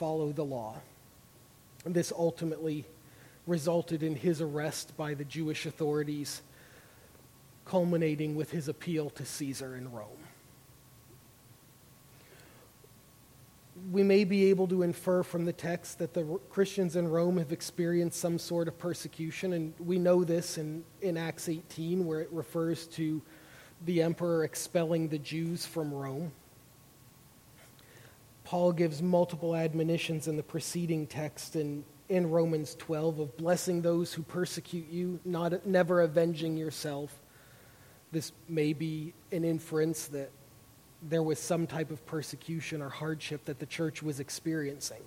follow the law. And this ultimately resulted in his arrest by the Jewish authorities, culminating with his appeal to Caesar in Rome. We may be able to infer from the text that the Christians in Rome have experienced some sort of persecution, and we know this in, in Acts 18, where it refers to the emperor expelling the Jews from Rome. Paul gives multiple admonitions in the preceding text in, in Romans 12 of blessing those who persecute you, not, never avenging yourself. This may be an inference that there was some type of persecution or hardship that the church was experiencing.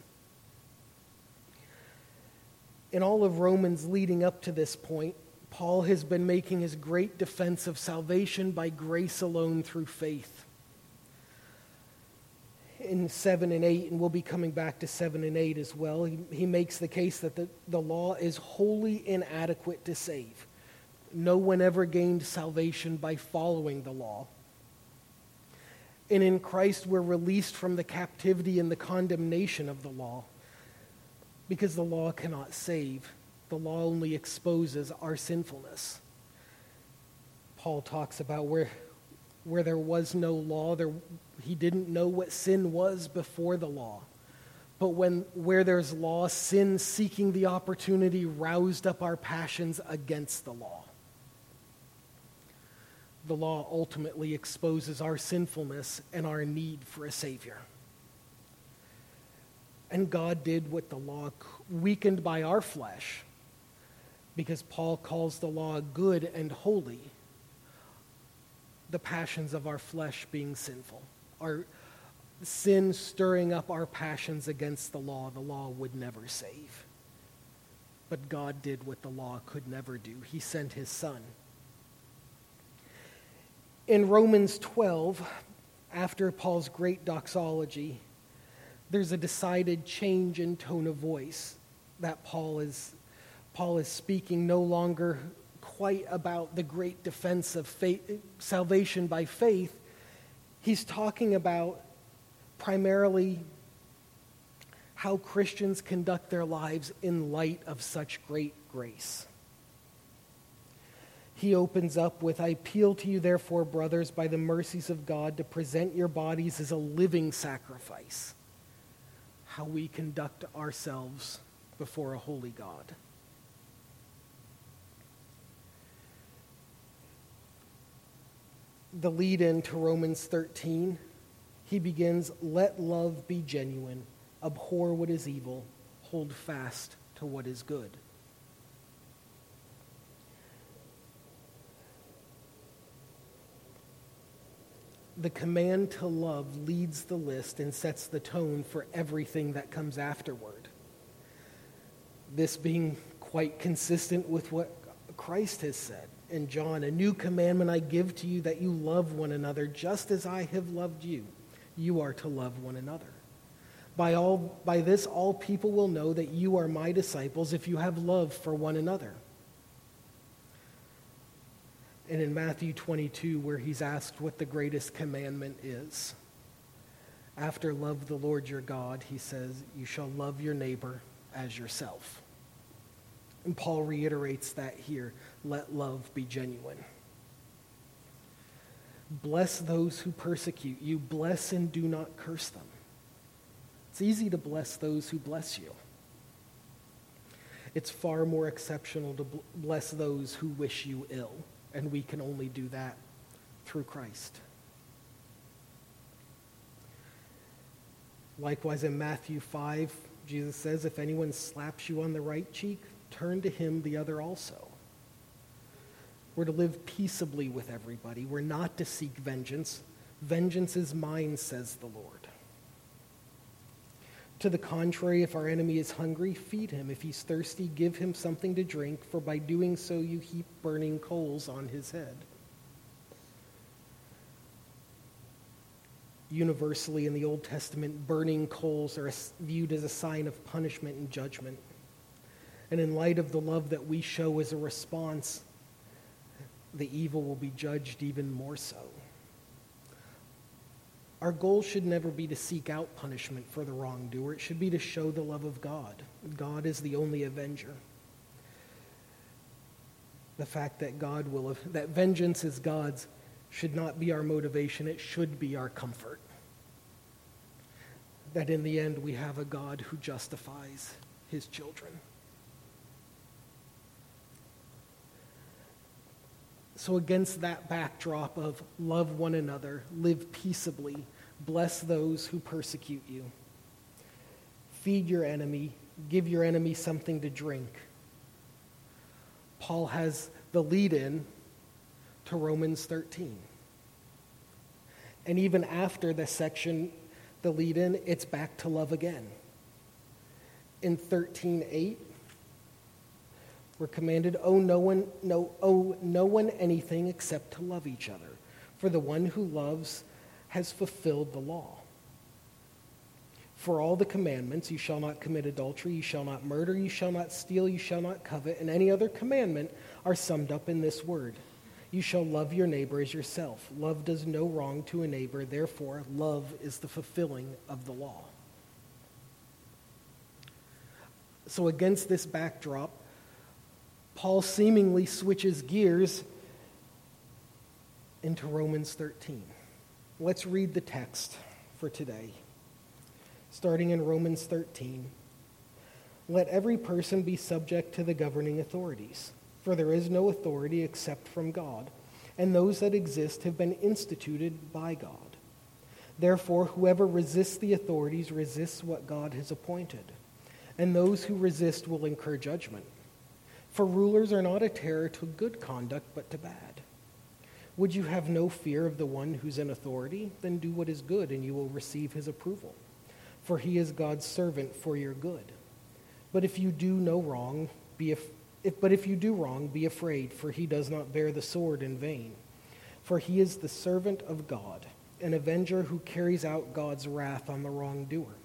In all of Romans leading up to this point, Paul has been making his great defense of salvation by grace alone through faith in 7 and 8, and we'll be coming back to 7 and 8 as well, he, he makes the case that the, the law is wholly inadequate to save. No one ever gained salvation by following the law. And in Christ, we're released from the captivity and the condemnation of the law because the law cannot save. The law only exposes our sinfulness. Paul talks about where, where there was no law, there he didn't know what sin was before the law. But when, where there's law, sin seeking the opportunity roused up our passions against the law. The law ultimately exposes our sinfulness and our need for a Savior. And God did what the law weakened by our flesh, because Paul calls the law good and holy, the passions of our flesh being sinful our sin stirring up our passions against the law, the law would never save. But God did what the law could never do. He sent his son. In Romans 12, after Paul's great doxology, there's a decided change in tone of voice that Paul is, Paul is speaking no longer quite about the great defense of faith, salvation by faith, he's talking about primarily how Christians conduct their lives in light of such great grace. He opens up with I appeal to you, therefore, brothers, by the mercies of God, to present your bodies as a living sacrifice. How we conduct ourselves before a holy God. The lead in to Romans 13, he begins, Let love be genuine, abhor what is evil, hold fast to what is good. The command to love leads the list and sets the tone for everything that comes afterward. This being quite consistent with what Christ has said in John, A new commandment I give to you that you love one another just as I have loved you. You are to love one another. By, all, by this, all people will know that you are my disciples if you have love for one another. And in Matthew 22, where he's asked what the greatest commandment is, after love the Lord your God, he says, You shall love your neighbor as yourself. And Paul reiterates that here let love be genuine. Bless those who persecute you, bless and do not curse them. It's easy to bless those who bless you. It's far more exceptional to bless those who wish you ill, and we can only do that through Christ. Likewise, in Matthew 5, Jesus says, If anyone slaps you on the right cheek, turn to him the other also. We're to live peaceably with everybody. We're not to seek vengeance. Vengeance is mine, says the Lord. To the contrary, if our enemy is hungry, feed him. If he's thirsty, give him something to drink, for by doing so you heap burning coals on his head. Universally in the Old Testament, burning coals are viewed as a sign of punishment and judgment. And in light of the love that we show as a response, the evil will be judged even more so. Our goal should never be to seek out punishment for the wrongdoer. It should be to show the love of God. God is the only avenger. The fact that God will that vengeance is God's should not be our motivation, it should be our comfort. That in the end we have a God who justifies his children. So, against that backdrop of love one another, live peaceably, bless those who persecute you, feed your enemy, give your enemy something to drink. Paul has the lead in to Romans 13. And even after the section, the lead in, it's back to love again. In 13:8, we're commanded, owe no one, no, owe no one anything except to love each other. For the one who loves has fulfilled the law. For all the commandments, you shall not commit adultery, you shall not murder, you shall not steal, you shall not covet, and any other commandment are summed up in this word. You shall love your neighbor as yourself. Love does no wrong to a neighbor, therefore, love is the fulfilling of the law. So, against this backdrop, Paul seemingly switches gears into Romans 13. Let's read the text for today. Starting in Romans 13. Let every person be subject to the governing authorities, for there is no authority except from God, and those that exist have been instituted by God. Therefore, whoever resists the authorities resists what God has appointed, and those who resist will incur judgment. For rulers are not a terror to good conduct, but to bad. Would you have no fear of the one who's in authority? Then do what is good, and you will receive his approval. For he is God's servant for your good. But if you do no wrong, be af- if, but if you do wrong, be afraid, for he does not bear the sword in vain. For he is the servant of God, an avenger who carries out God's wrath on the wrongdoer.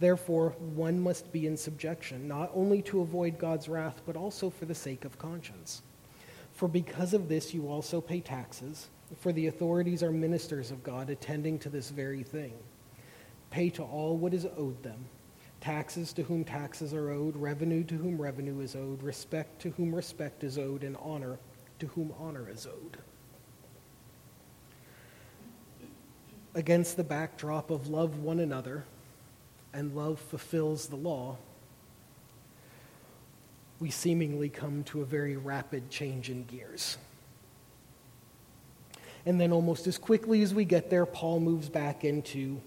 Therefore, one must be in subjection, not only to avoid God's wrath, but also for the sake of conscience. For because of this you also pay taxes, for the authorities are ministers of God, attending to this very thing. Pay to all what is owed them taxes to whom taxes are owed, revenue to whom revenue is owed, respect to whom respect is owed, and honor to whom honor is owed. Against the backdrop of love one another, and love fulfills the law, we seemingly come to a very rapid change in gears. And then, almost as quickly as we get there, Paul moves back into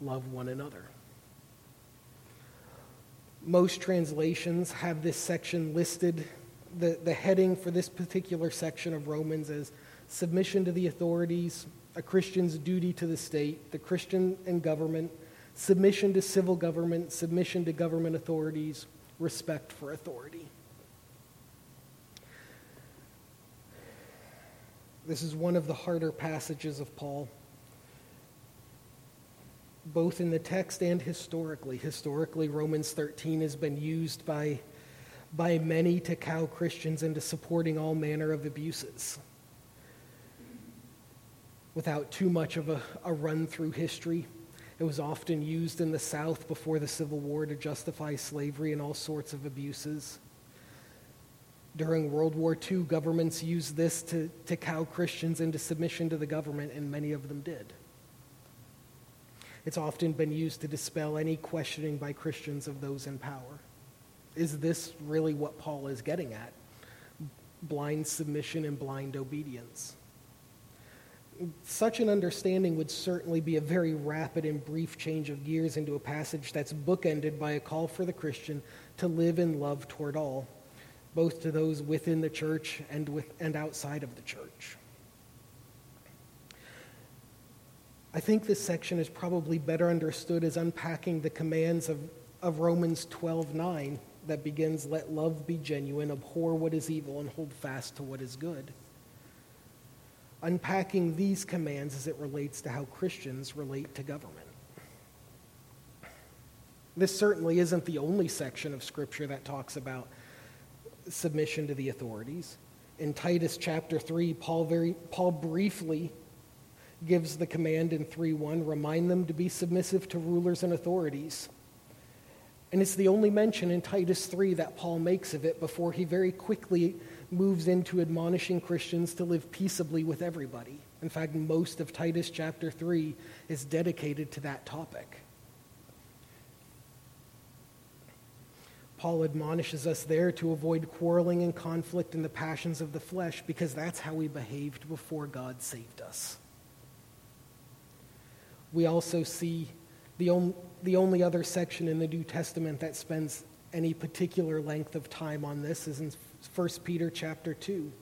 love one another. Most translations have this section listed, the, the heading for this particular section of Romans as submission to the authorities, a Christian's duty to the state, the Christian and government, submission to civil government, submission to government authorities, respect for authority. This is one of the harder passages of Paul, both in the text and historically. Historically, Romans 13 has been used by, by many to cow Christians into supporting all manner of abuses. Without too much of a, a run through history, it was often used in the South before the Civil War to justify slavery and all sorts of abuses. During World War II, governments used this to, to cow Christians into submission to the government, and many of them did. It's often been used to dispel any questioning by Christians of those in power. Is this really what Paul is getting at? Blind submission and blind obedience such an understanding would certainly be a very rapid and brief change of gears into a passage that's bookended by a call for the Christian to live in love toward all, both to those within the church and, with, and outside of the church. I think this section is probably better understood as unpacking the commands of, of Romans 12:9 that begins, Let love be genuine, abhor what is evil, and hold fast to what is good unpacking these commands as it relates to how Christians relate to government. This certainly isn't the only section of Scripture that talks about submission to the authorities. In Titus chapter 3, Paul, very, Paul briefly gives the command in 3:1 remind them to be submissive to rulers and authorities. And it's the only mention in Titus 3 that Paul makes of it before he very quickly moves into admonishing Christians to live peaceably with everybody. In fact, most of Titus chapter 3 is dedicated to that topic. Paul admonishes us there to avoid quarreling and conflict and the passions of the flesh because that's how we behaved before God saved us. We also see the, on, the only other section in the New Testament that spends any particular length of time on this is in 1 Peter chapter 2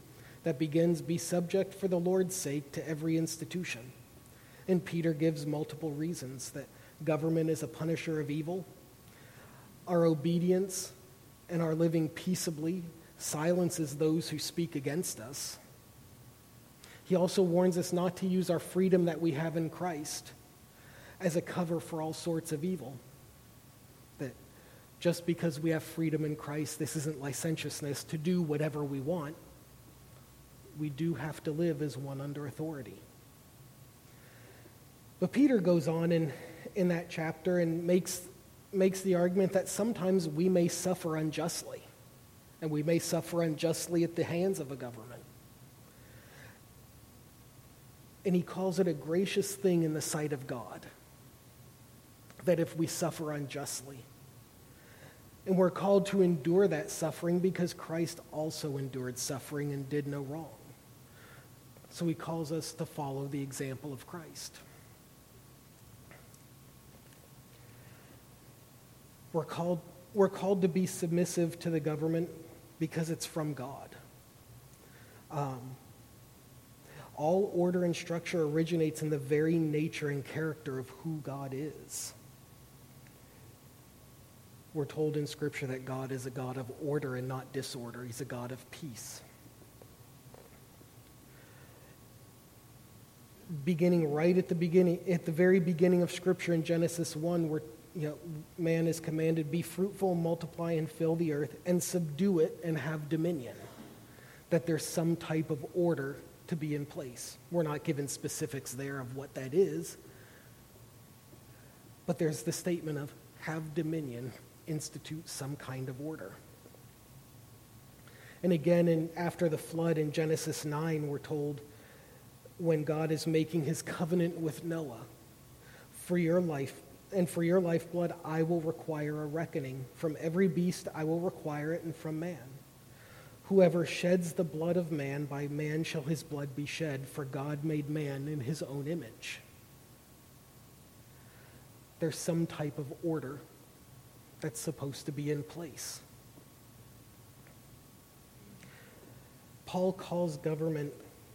that begins be subject for the Lord's sake to every institution. And Peter gives multiple reasons that government is a punisher of evil, our obedience and our living peaceably silences those who speak against us. He also warns us not to use our freedom that we have in Christ as a cover for all sorts of evil. Just because we have freedom in Christ, this isn't licentiousness to do whatever we want. We do have to live as one under authority. But Peter goes on in, in that chapter and makes, makes the argument that sometimes we may suffer unjustly, and we may suffer unjustly at the hands of a government. And he calls it a gracious thing in the sight of God that if we suffer unjustly. And we're called to endure that suffering because Christ also endured suffering and did no wrong. So he calls us to follow the example of Christ. We're called, we're called to be submissive to the government because it's from God. Um, all order and structure originates in the very nature and character of who God is. We're told in Scripture that God is a God of order and not disorder. He's a God of peace. Beginning right at the beginning, at the very beginning of Scripture in Genesis 1, where you know, man is commanded, be fruitful, multiply, and fill the earth, and subdue it and have dominion. That there's some type of order to be in place. We're not given specifics there of what that is, but there's the statement of have dominion institute some kind of order. And again, in, after the flood in Genesis 9, we're told when God is making his covenant with Noah, for your life and for your lifeblood I will require a reckoning. From every beast I will require it, and from man. Whoever sheds the blood of man, by man shall his blood be shed, for God made man in his own image. There's some type of order that's supposed to be in place. Paul calls government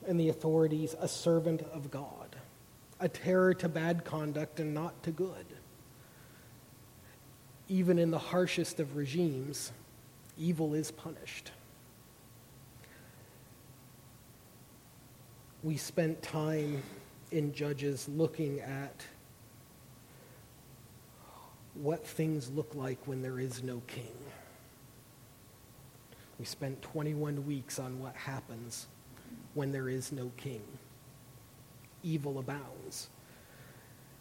and the authorities a servant of God, a terror to bad conduct and not to good. Even in the harshest of regimes, evil is punished. We spent time in Judges looking at what things look like when there is no king. We spent 21 weeks on what happens when there is no king. Evil abounds.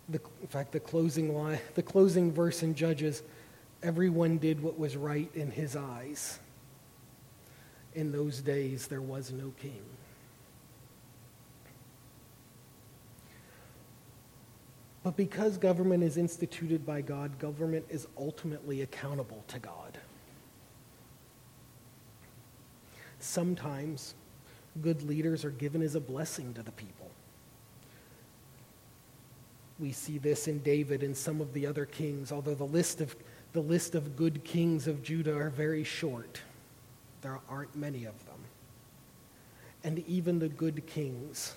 The, in fact, the closing line, the closing verse in Judges, everyone did what was right in his eyes. In those days, there was no king. But because government is instituted by God, government is ultimately accountable to God. Sometimes good leaders are given as a blessing to the people. We see this in David and some of the other kings, although the list of, the list of good kings of Judah are very short. There aren't many of them. And even the good kings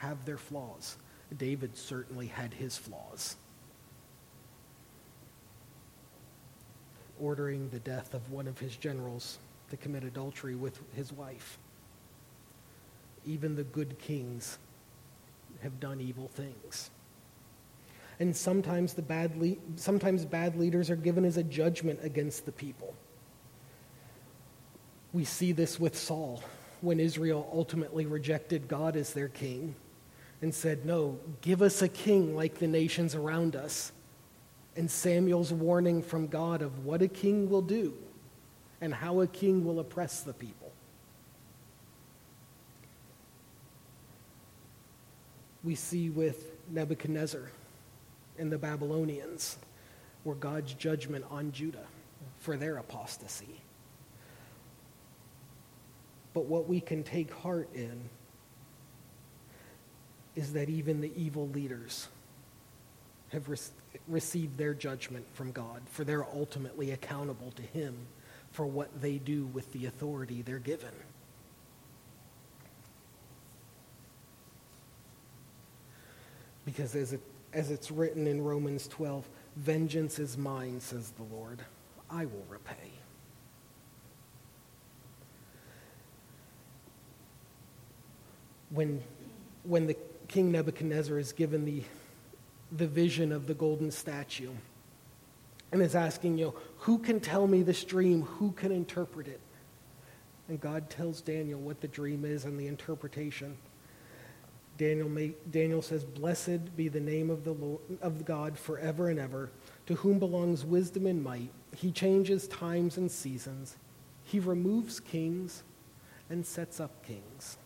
have their flaws. David certainly had his flaws. Ordering the death of one of his generals to commit adultery with his wife. Even the good kings have done evil things. And sometimes, the bad le- sometimes bad leaders are given as a judgment against the people. We see this with Saul when Israel ultimately rejected God as their king and said, No, give us a king like the nations around us. And Samuel's warning from God of what a king will do and how a king will oppress the people. We see with Nebuchadnezzar and the Babylonians were God's judgment on Judah for their apostasy. But what we can take heart in is that even the evil leaders have re- received their judgment from God, for they're ultimately accountable to Him for what they do with the authority they're given. Because as, it, as it's written in Romans 12, vengeance is mine, says the Lord. I will repay. When, when the King Nebuchadnezzar is given the, the vision of the golden statue and is asking, you know, who can tell me this dream? Who can interpret it? And God tells Daniel what the dream is and the interpretation. Daniel, may, Daniel says, Blessed be the name of, the Lord, of God forever and ever, to whom belongs wisdom and might. He changes times and seasons. He removes kings and sets up kings.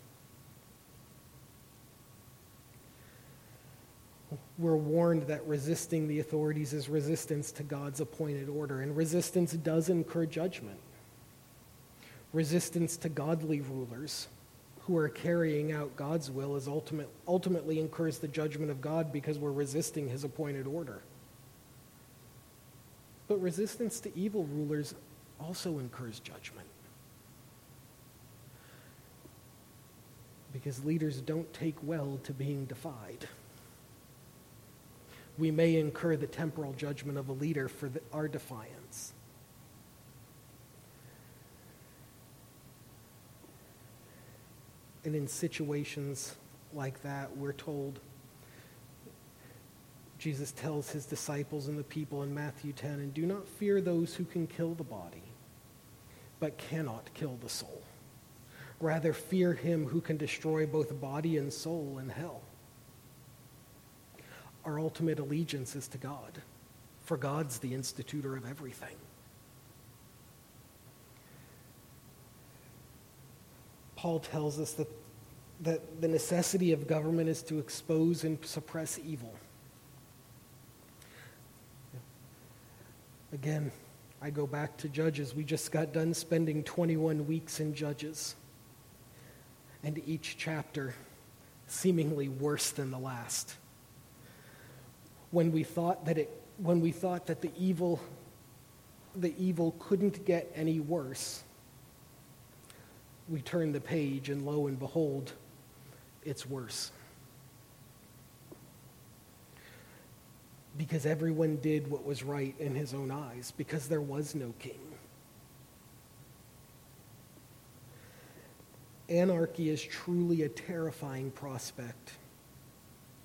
We're warned that resisting the authorities is resistance to God's appointed order, and resistance does incur judgment. Resistance to godly rulers who are carrying out God's will is ultimate, ultimately incurs the judgment of God because we're resisting his appointed order. But resistance to evil rulers also incurs judgment. Because leaders don't take well to being defied. We may incur the temporal judgment of a leader for the, our defiance. And in situations like that, we're told Jesus tells his disciples and the people in Matthew 10, and do not fear those who can kill the body, but cannot kill the soul. Rather, fear him who can destroy both body and soul in hell. Our ultimate allegiance is to God, for God's the institutor of everything. Paul tells us that, that the necessity of government is to expose and suppress evil. Again, I go back to Judges. We just got done spending 21 weeks in Judges. And each chapter seemingly worse than the last. When we thought that it when we thought that the evil the evil couldn't get any worse, we turn the page and lo and behold, it's worse. because everyone did what was right in his own eyes, because there was no king. Anarchy is truly a terrifying prospect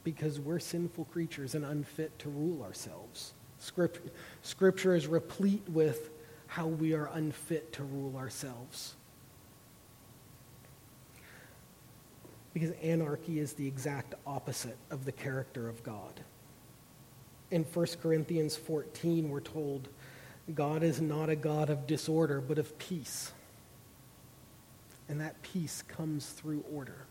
because we're sinful creatures and unfit to rule ourselves. Scripture, scripture is replete with how we are unfit to rule ourselves. Because anarchy is the exact opposite of the character of God in 1 Corinthians 14, we're told God is not a God of disorder, but of peace. And that peace comes through order.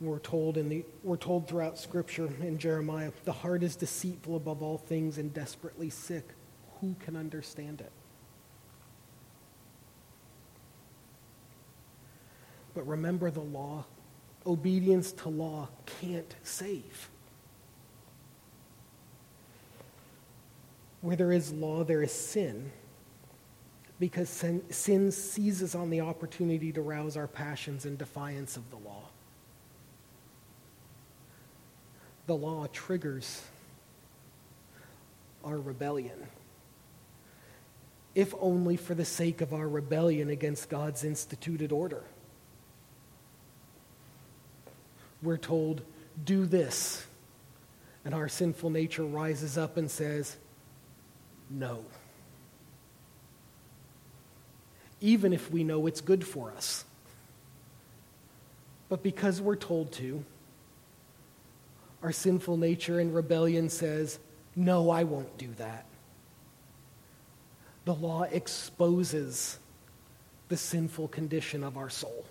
We're told, in the, we're told throughout Scripture in Jeremiah the heart is deceitful above all things and desperately sick. Who can understand it? But remember the law obedience to law can't save. Where there is law, there is sin, because sin, sin seizes on the opportunity to rouse our passions in defiance of the law. The law triggers our rebellion, if only for the sake of our rebellion against God's instituted order. we're told, do this. And our sinful nature rises up and says, no. Even if we know it's good for us. But because we're told to, our sinful nature and rebellion says, No, I won't do that. The law exposes the sinful condition of our soul.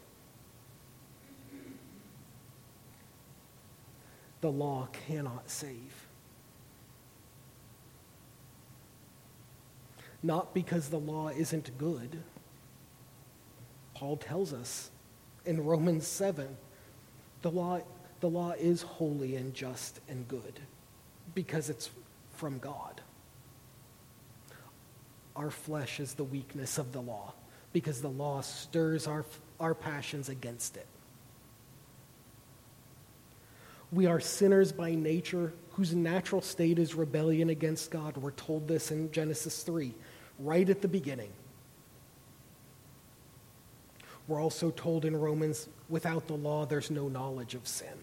The law cannot save. Not because the law isn't good. Paul tells us in Romans 7 the law, the law is holy and just and good because it's from God. Our flesh is the weakness of the law because the law stirs our, our passions against it. We are sinners by nature whose natural state is rebellion against God. We're told this in Genesis 3, right at the beginning. We're also told in Romans, without the law, there's no knowledge of sin.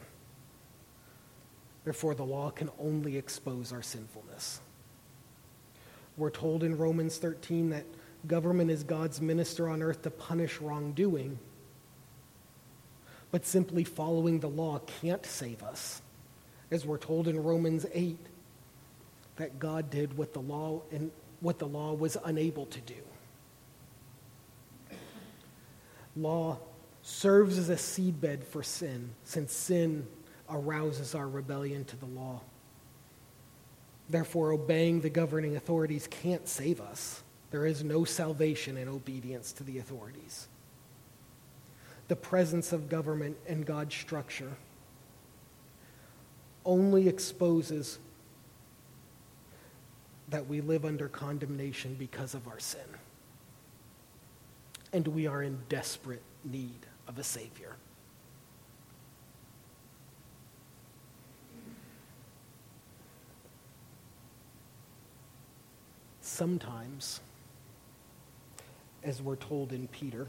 Therefore, the law can only expose our sinfulness. We're told in Romans 13 that government is God's minister on earth to punish wrongdoing, but simply following the law can't save us. As we're told in Romans 8, that God did what the law and what the law was unable to do. Law serves as a seedbed for sin, since sin arouses our rebellion to the law. Therefore, obeying the governing authorities can't save us. There is no salvation in obedience to the authorities. The presence of government and God's structure only exposes that we live under condemnation because of our sin. And we are in desperate need of a Savior. Sometimes, as we're told in Peter,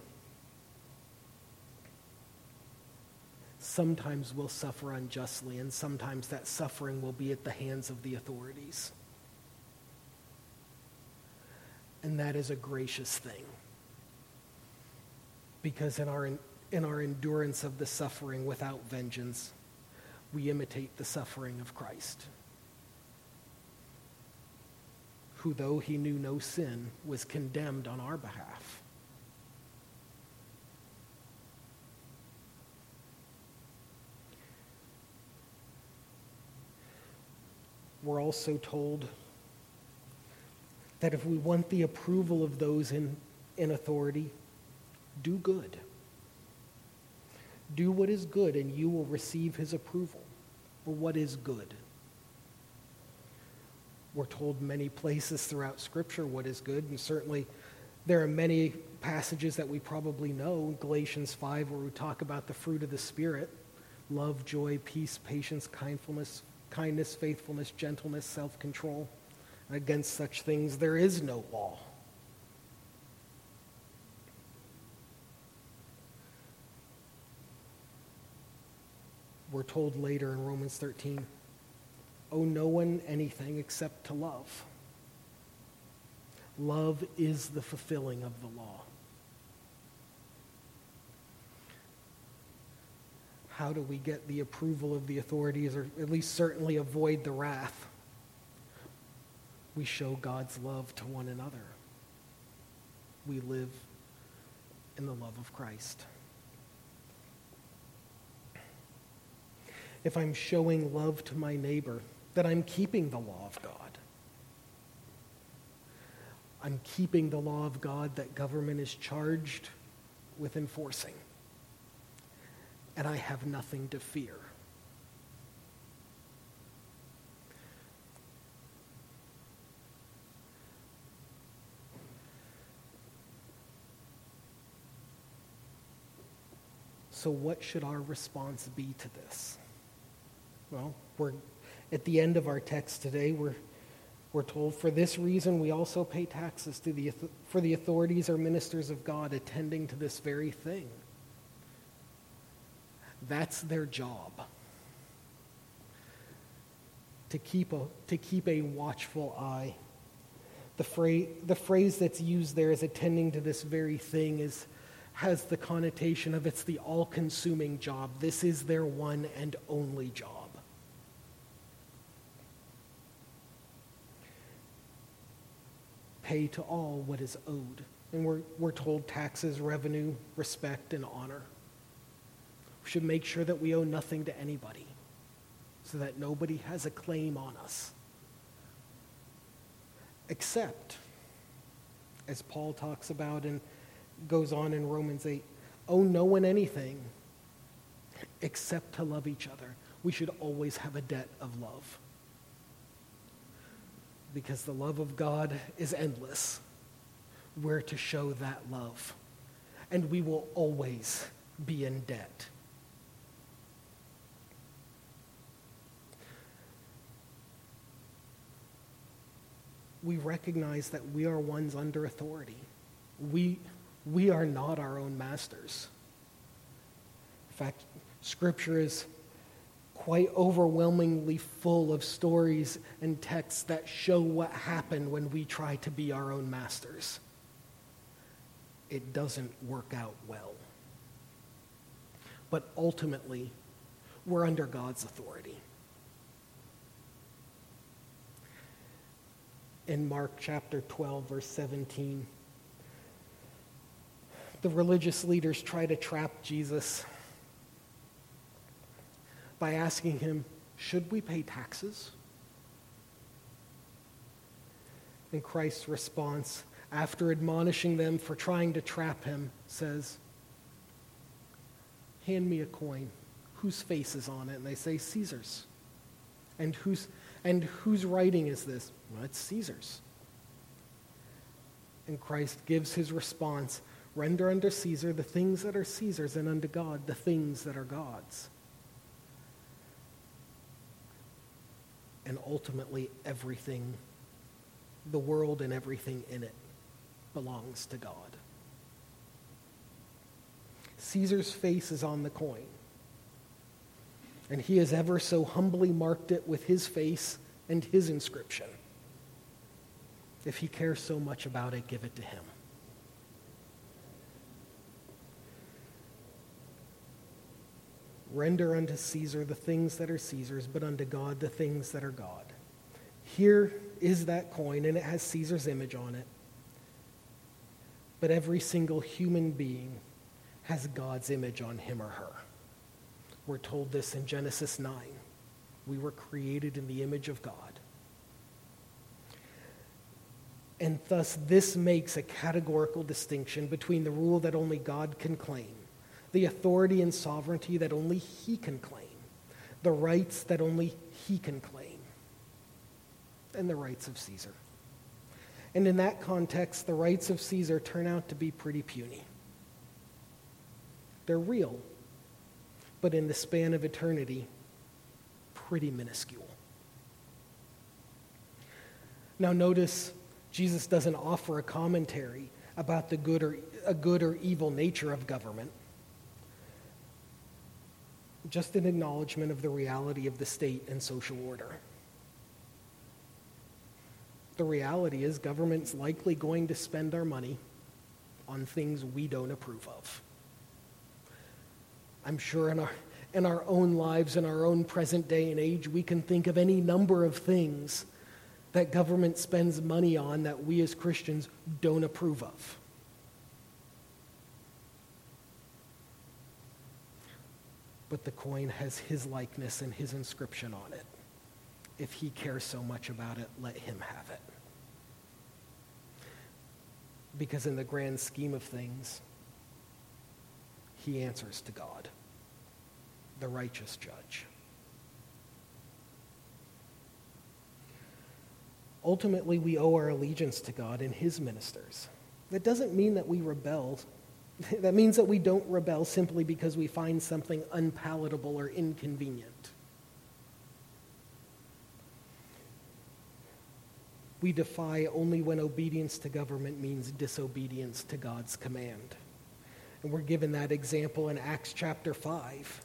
sometimes we'll suffer unjustly, and sometimes that suffering will be at the hands of the authorities. And that is a gracious thing. Because in our, in our endurance of the suffering without vengeance, we imitate the suffering of Christ, who, though he knew no sin, was condemned on our behalf. We're also told that if we want the approval of those in, in authority, do good. Do what is good, and you will receive his approval. But what is good? We're told many places throughout Scripture what is good, and certainly there are many passages that we probably know. Galatians 5, where we talk about the fruit of the Spirit love, joy, peace, patience, kindness, kindness, faithfulness, gentleness, self control. Against such things there is no law. We're told later in Romans 13, owe no one anything except to love. Love is the fulfilling of the law. how do we get the approval of the authorities, or at least certainly avoid the wrath? We show God's love to one another. We live in the love of Christ. If I'm showing love to my neighbor, that I'm keeping the law of God. I'm keeping the law of God that government is charged with enforcing and I have nothing to fear. So, what should our response be to this? Well, we're at the end of our text today. We're, we're told, for this reason, we also pay taxes to the, for the authorities or ministers of God attending to this very thing. That's their job. To keep a, to keep a watchful eye. The the phrase that's used there as attending to this very thing is has the connotation of it's the all consuming job. This is their one and only job. Pay to all what is owed. And we're, we're told taxes, revenue, respect, and honor. We should make sure that we owe nothing to anybody so that nobody has a claim on us. Except, as Paul talks about and goes on in Romans 8, owe no one anything except to love each other. We should always have a debt of love. Because the love of God is endless. We're to show that love. And we will always be in debt. we recognize that we are ones under authority. We, we are not our own masters. In fact, Scripture is quite overwhelmingly full of stories and texts that show what happened when we try to be our own masters. It doesn't work out well. But ultimately, we're under God's authority. in Mark chapter 12, verse 17. The religious leaders try to trap Jesus by asking him, Should we pay taxes? And Christ's response, after admonishing them for trying to trap him, says, Hand me a coin. Whose face is on it? And they say, Caesar's. And whose, and whose writing is this? Well, it's Caesar's. And Christ gives his response render unto Caesar the things that are Caesar's, and unto God the things that are God's. And ultimately, everything, the world and everything in it, belongs to God. Caesar's face is on the coin. And he has ever so humbly marked it with his face and his inscription. If he cares so much about it, give it to him. Render unto Caesar the things that are Caesar's, but unto God the things that are God. Here is that coin, and it has Caesar's image on it. But every single human being has God's image on him or her. We're told this in Genesis 9. We were created in the image of God. And thus, this makes a categorical distinction between the rule that only God can claim, the authority and sovereignty that only He can claim, the rights that only He can claim, and the rights of Caesar. And in that context, the rights of Caesar turn out to be pretty puny. They're real, but in the span of eternity, pretty minuscule. Now, notice Jesus doesn't offer a commentary about the good or, a good or evil nature of government, just an acknowledgement of the reality of the state and social order. The reality is, government's likely going to spend our money on things we don't approve of. I'm sure in our, in our own lives, in our own present day and age, we can think of any number of things that government spends money on that we as Christians don't approve of. But the coin has his likeness and his inscription on it. If he cares so much about it, let him have it. Because in the grand scheme of things, he answers to God, the righteous judge. Ultimately, we owe our allegiance to God and his ministers. That doesn't mean that we rebel. That means that we don't rebel simply because we find something unpalatable or inconvenient. We defy only when obedience to government means disobedience to God's command. And we're given that example in Acts chapter 5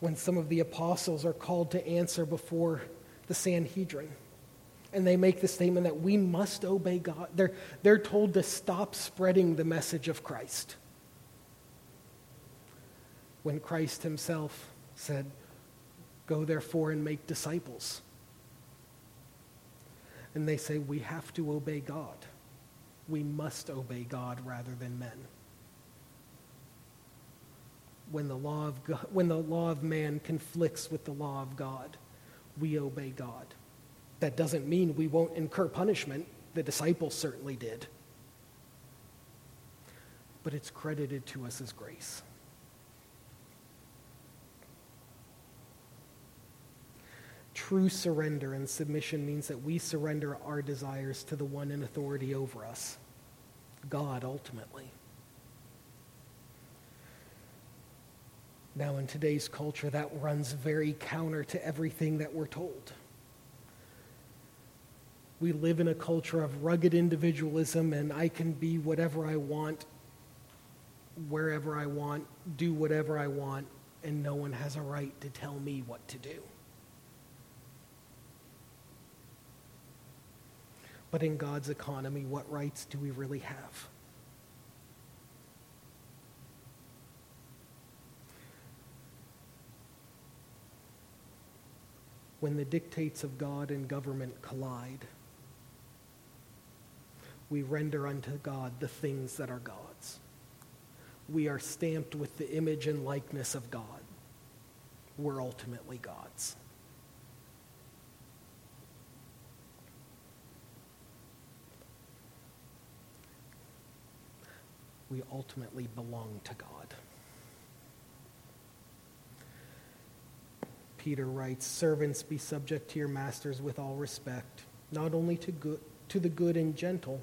when some of the apostles are called to answer before the Sanhedrin. And they make the statement that we must obey God. They're, they're told to stop spreading the message of Christ. When Christ himself said, Go therefore and make disciples. And they say, We have to obey God. We must obey God rather than men. When the law of, God, when the law of man conflicts with the law of God, we obey God. That doesn't mean we won't incur punishment. The disciples certainly did. But it's credited to us as grace. True surrender and submission means that we surrender our desires to the one in authority over us, God ultimately. Now, in today's culture, that runs very counter to everything that we're told. We live in a culture of rugged individualism, and I can be whatever I want, wherever I want, do whatever I want, and no one has a right to tell me what to do. But in God's economy, what rights do we really have? When the dictates of God and government collide, we render unto God the things that are God's. We are stamped with the image and likeness of God. We're ultimately God's. we ultimately belong to God. Peter writes, Servants, be subject to your masters with all respect, not only to, good, to the good and gentle,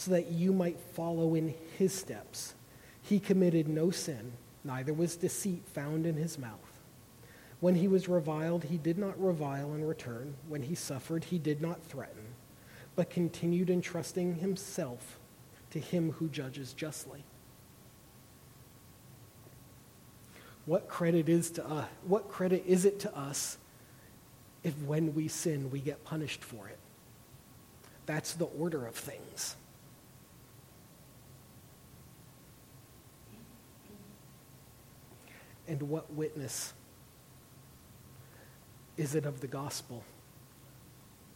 so that you might follow in his steps. He committed no sin, neither was deceit found in his mouth. When he was reviled, he did not revile in return. When he suffered, he did not threaten, but continued entrusting himself to him who judges justly. What credit is to us? What credit is it to us if when we sin we get punished for it? That's the order of things. And what witness is it of the gospel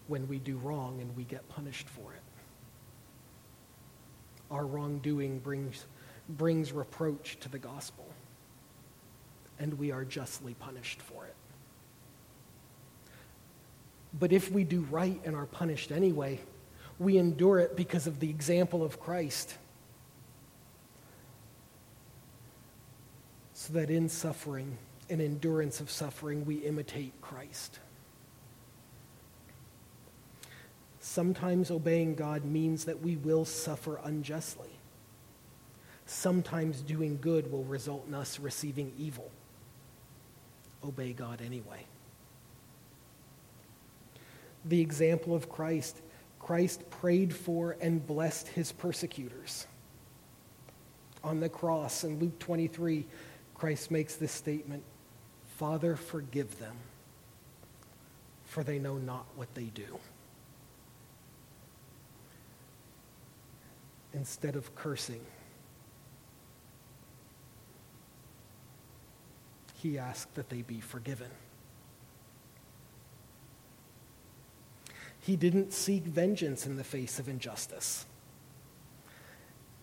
when we do wrong and we get punished for it? Our wrongdoing brings, brings reproach to the gospel and we are justly punished for it. But if we do right and are punished anyway, we endure it because of the example of Christ. So that in suffering, in endurance of suffering, we imitate Christ. Sometimes obeying God means that we will suffer unjustly. Sometimes doing good will result in us receiving evil obey God anyway. The example of Christ Christ prayed for and blessed his persecutors. On the cross in Luke 23, Christ makes this statement Father, forgive them, for they know not what they do. Instead of cursing, he asked that they be forgiven. He didn't seek vengeance in the face of injustice.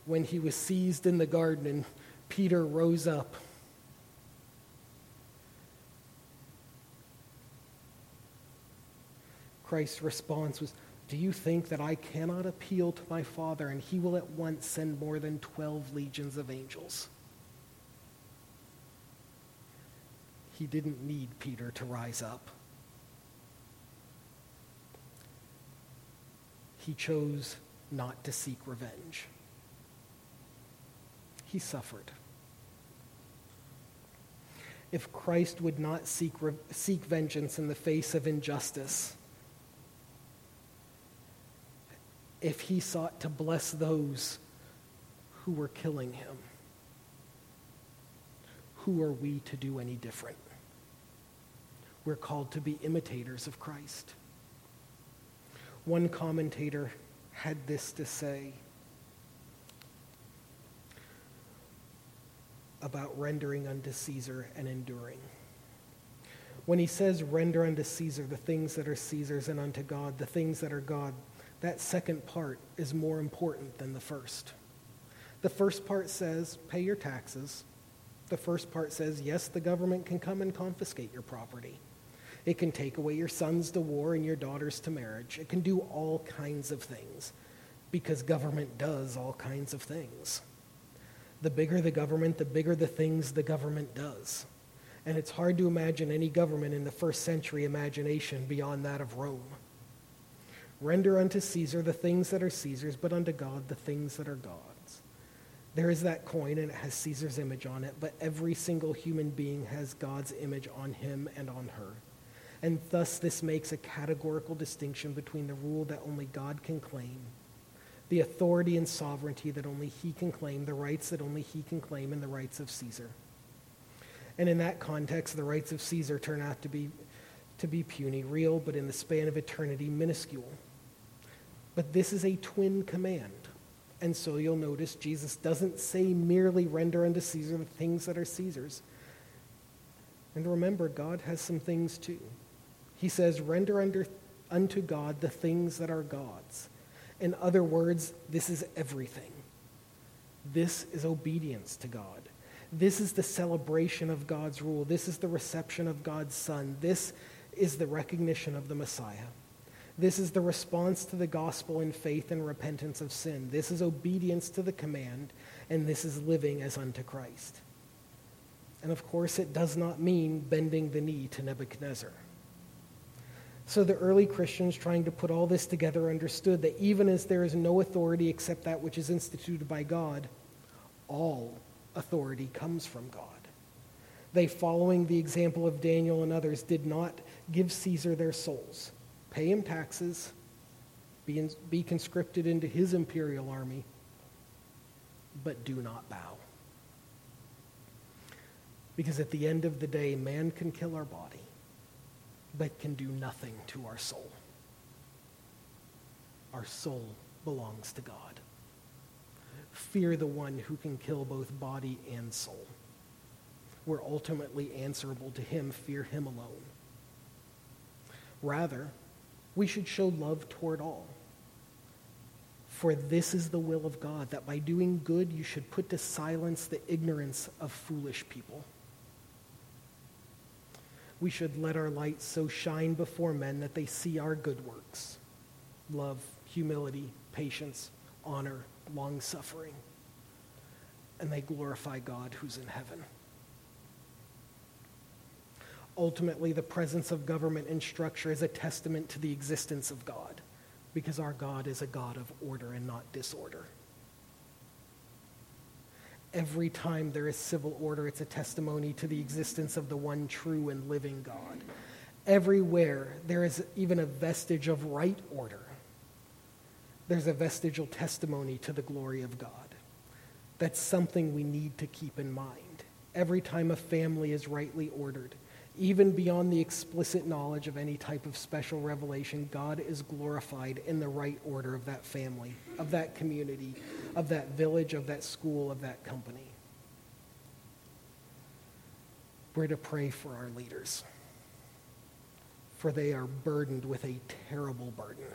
When he was seized in the garden and Peter rose up, Christ's response was, Do you think that I cannot appeal to my Father and he will at once send more than 12 legions of angels? he didn't need Peter to rise up. he chose not to seek revenge. He suffered. If Christ would not seek, seek vengeance in the face of injustice, if he sought to bless those who were killing him, who are we to do any different? We're called to be imitators of Christ. One commentator had this to say about rendering unto Caesar and enduring. When he says, render unto Caesar the things that are Caesar's and unto God the things that are God, that second part is more important than the first. The first part says, pay your taxes. The first part says, yes, the government can come and confiscate your property. It can take away your sons to war and your daughters to marriage. It can do all kinds of things because government does all kinds of things. The bigger the government, the bigger the things the government does. And it's hard to imagine any government in the first century imagination beyond that of Rome. Render unto Caesar the things that are Caesar's, but unto God the things that are God's. There is that coin, and it has Caesar's image on it, but every single human being has God's image on him and on her. And thus, this makes a categorical distinction between the rule that only God can claim, the authority and sovereignty that only he can claim, the rights that only he can claim, and the rights of Caesar. And in that context, the rights of Caesar turn out to be, to be puny, real, but in the span of eternity, minuscule. But this is a twin command. And so you'll notice Jesus doesn't say merely render unto Caesar the things that are Caesar's. And remember, God has some things too. He says, render under, unto God the things that are God's. In other words, this is everything. This is obedience to God. This is the celebration of God's rule. This is the reception of God's Son. This is the recognition of the Messiah. This is the response to the gospel in faith and repentance of sin. This is obedience to the command, and this is living as unto Christ. And of course, it does not mean bending the knee to Nebuchadnezzar. So the early Christians, trying to put all this together, understood that even as there is no authority except that which is instituted by God, all authority comes from God. They, following the example of Daniel and others, did not give Caesar their souls, pay him taxes, be, in, be conscripted into his imperial army, but do not bow. Because at the end of the day, man can kill our body but can do nothing to our soul. Our soul belongs to God. Fear the one who can kill both body and soul. We're ultimately answerable to him. Fear him alone. Rather, we should show love toward all. For this is the will of God, that by doing good you should put to silence the ignorance of foolish people we should let our light so shine before men that they see our good works love, humility, patience, honor, long suffering, and they glorify God who's in heaven. Ultimately, the presence of government and structure is a testament to the existence of God because our God is a God of order and not disorder. Every time there is civil order, it's a testimony to the existence of the one true and living God. Everywhere there is even a vestige of right order, there's a vestigial testimony to the glory of God. That's something we need to keep in mind. Every time a family is rightly ordered, even beyond the explicit knowledge of any type of special revelation, God is glorified in the right order of that family, of that community, of that village, of that school, of that company. We're to pray for our leaders, for they are burdened with a terrible burden.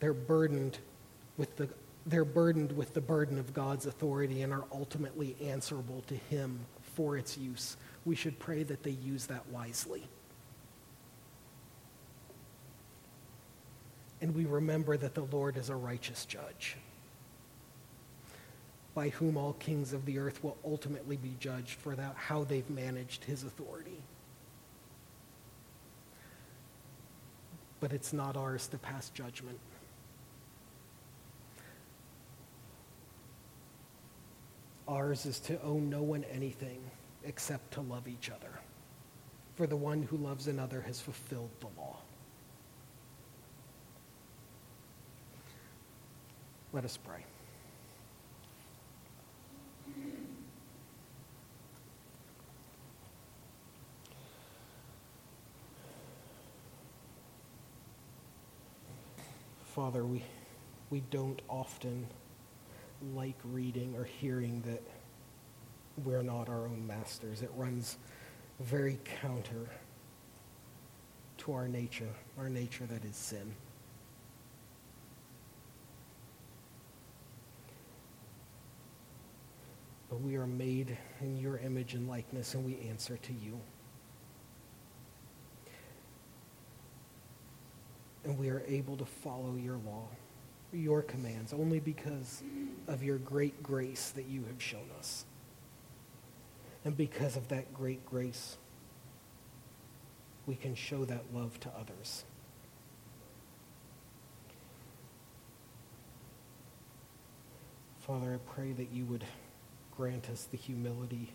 They're burdened with the they're burdened with the burden of God's authority and are ultimately answerable to him for its use we should pray that they use that wisely. And we remember that the Lord is a righteous judge, by whom all kings of the earth will ultimately be judged for that, how they've managed his authority. but it's not ours to pass judgment. Ours is to owe no one anything except to love each other. For the one who loves another has fulfilled the law. Let us pray. Father, we, we don't often like reading or hearing that we're not our own masters. It runs very counter to our nature, our nature that is sin. But we are made in your image and likeness, and we answer to you. And we are able to follow your law, your commands, only because of your great grace that you have shown us. And because of that great grace, we can show that love to others. Father, I pray that you would grant us the humility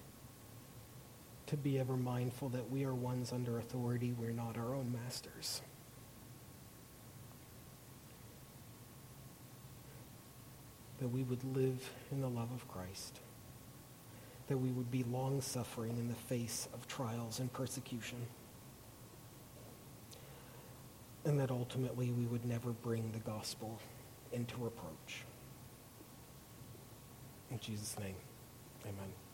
to be ever mindful that we are ones under authority. We're not our own masters. That we would live in the love of Christ that we would be long suffering in the face of trials and persecution. And that ultimately we would never bring the gospel into reproach. In Jesus' name, amen.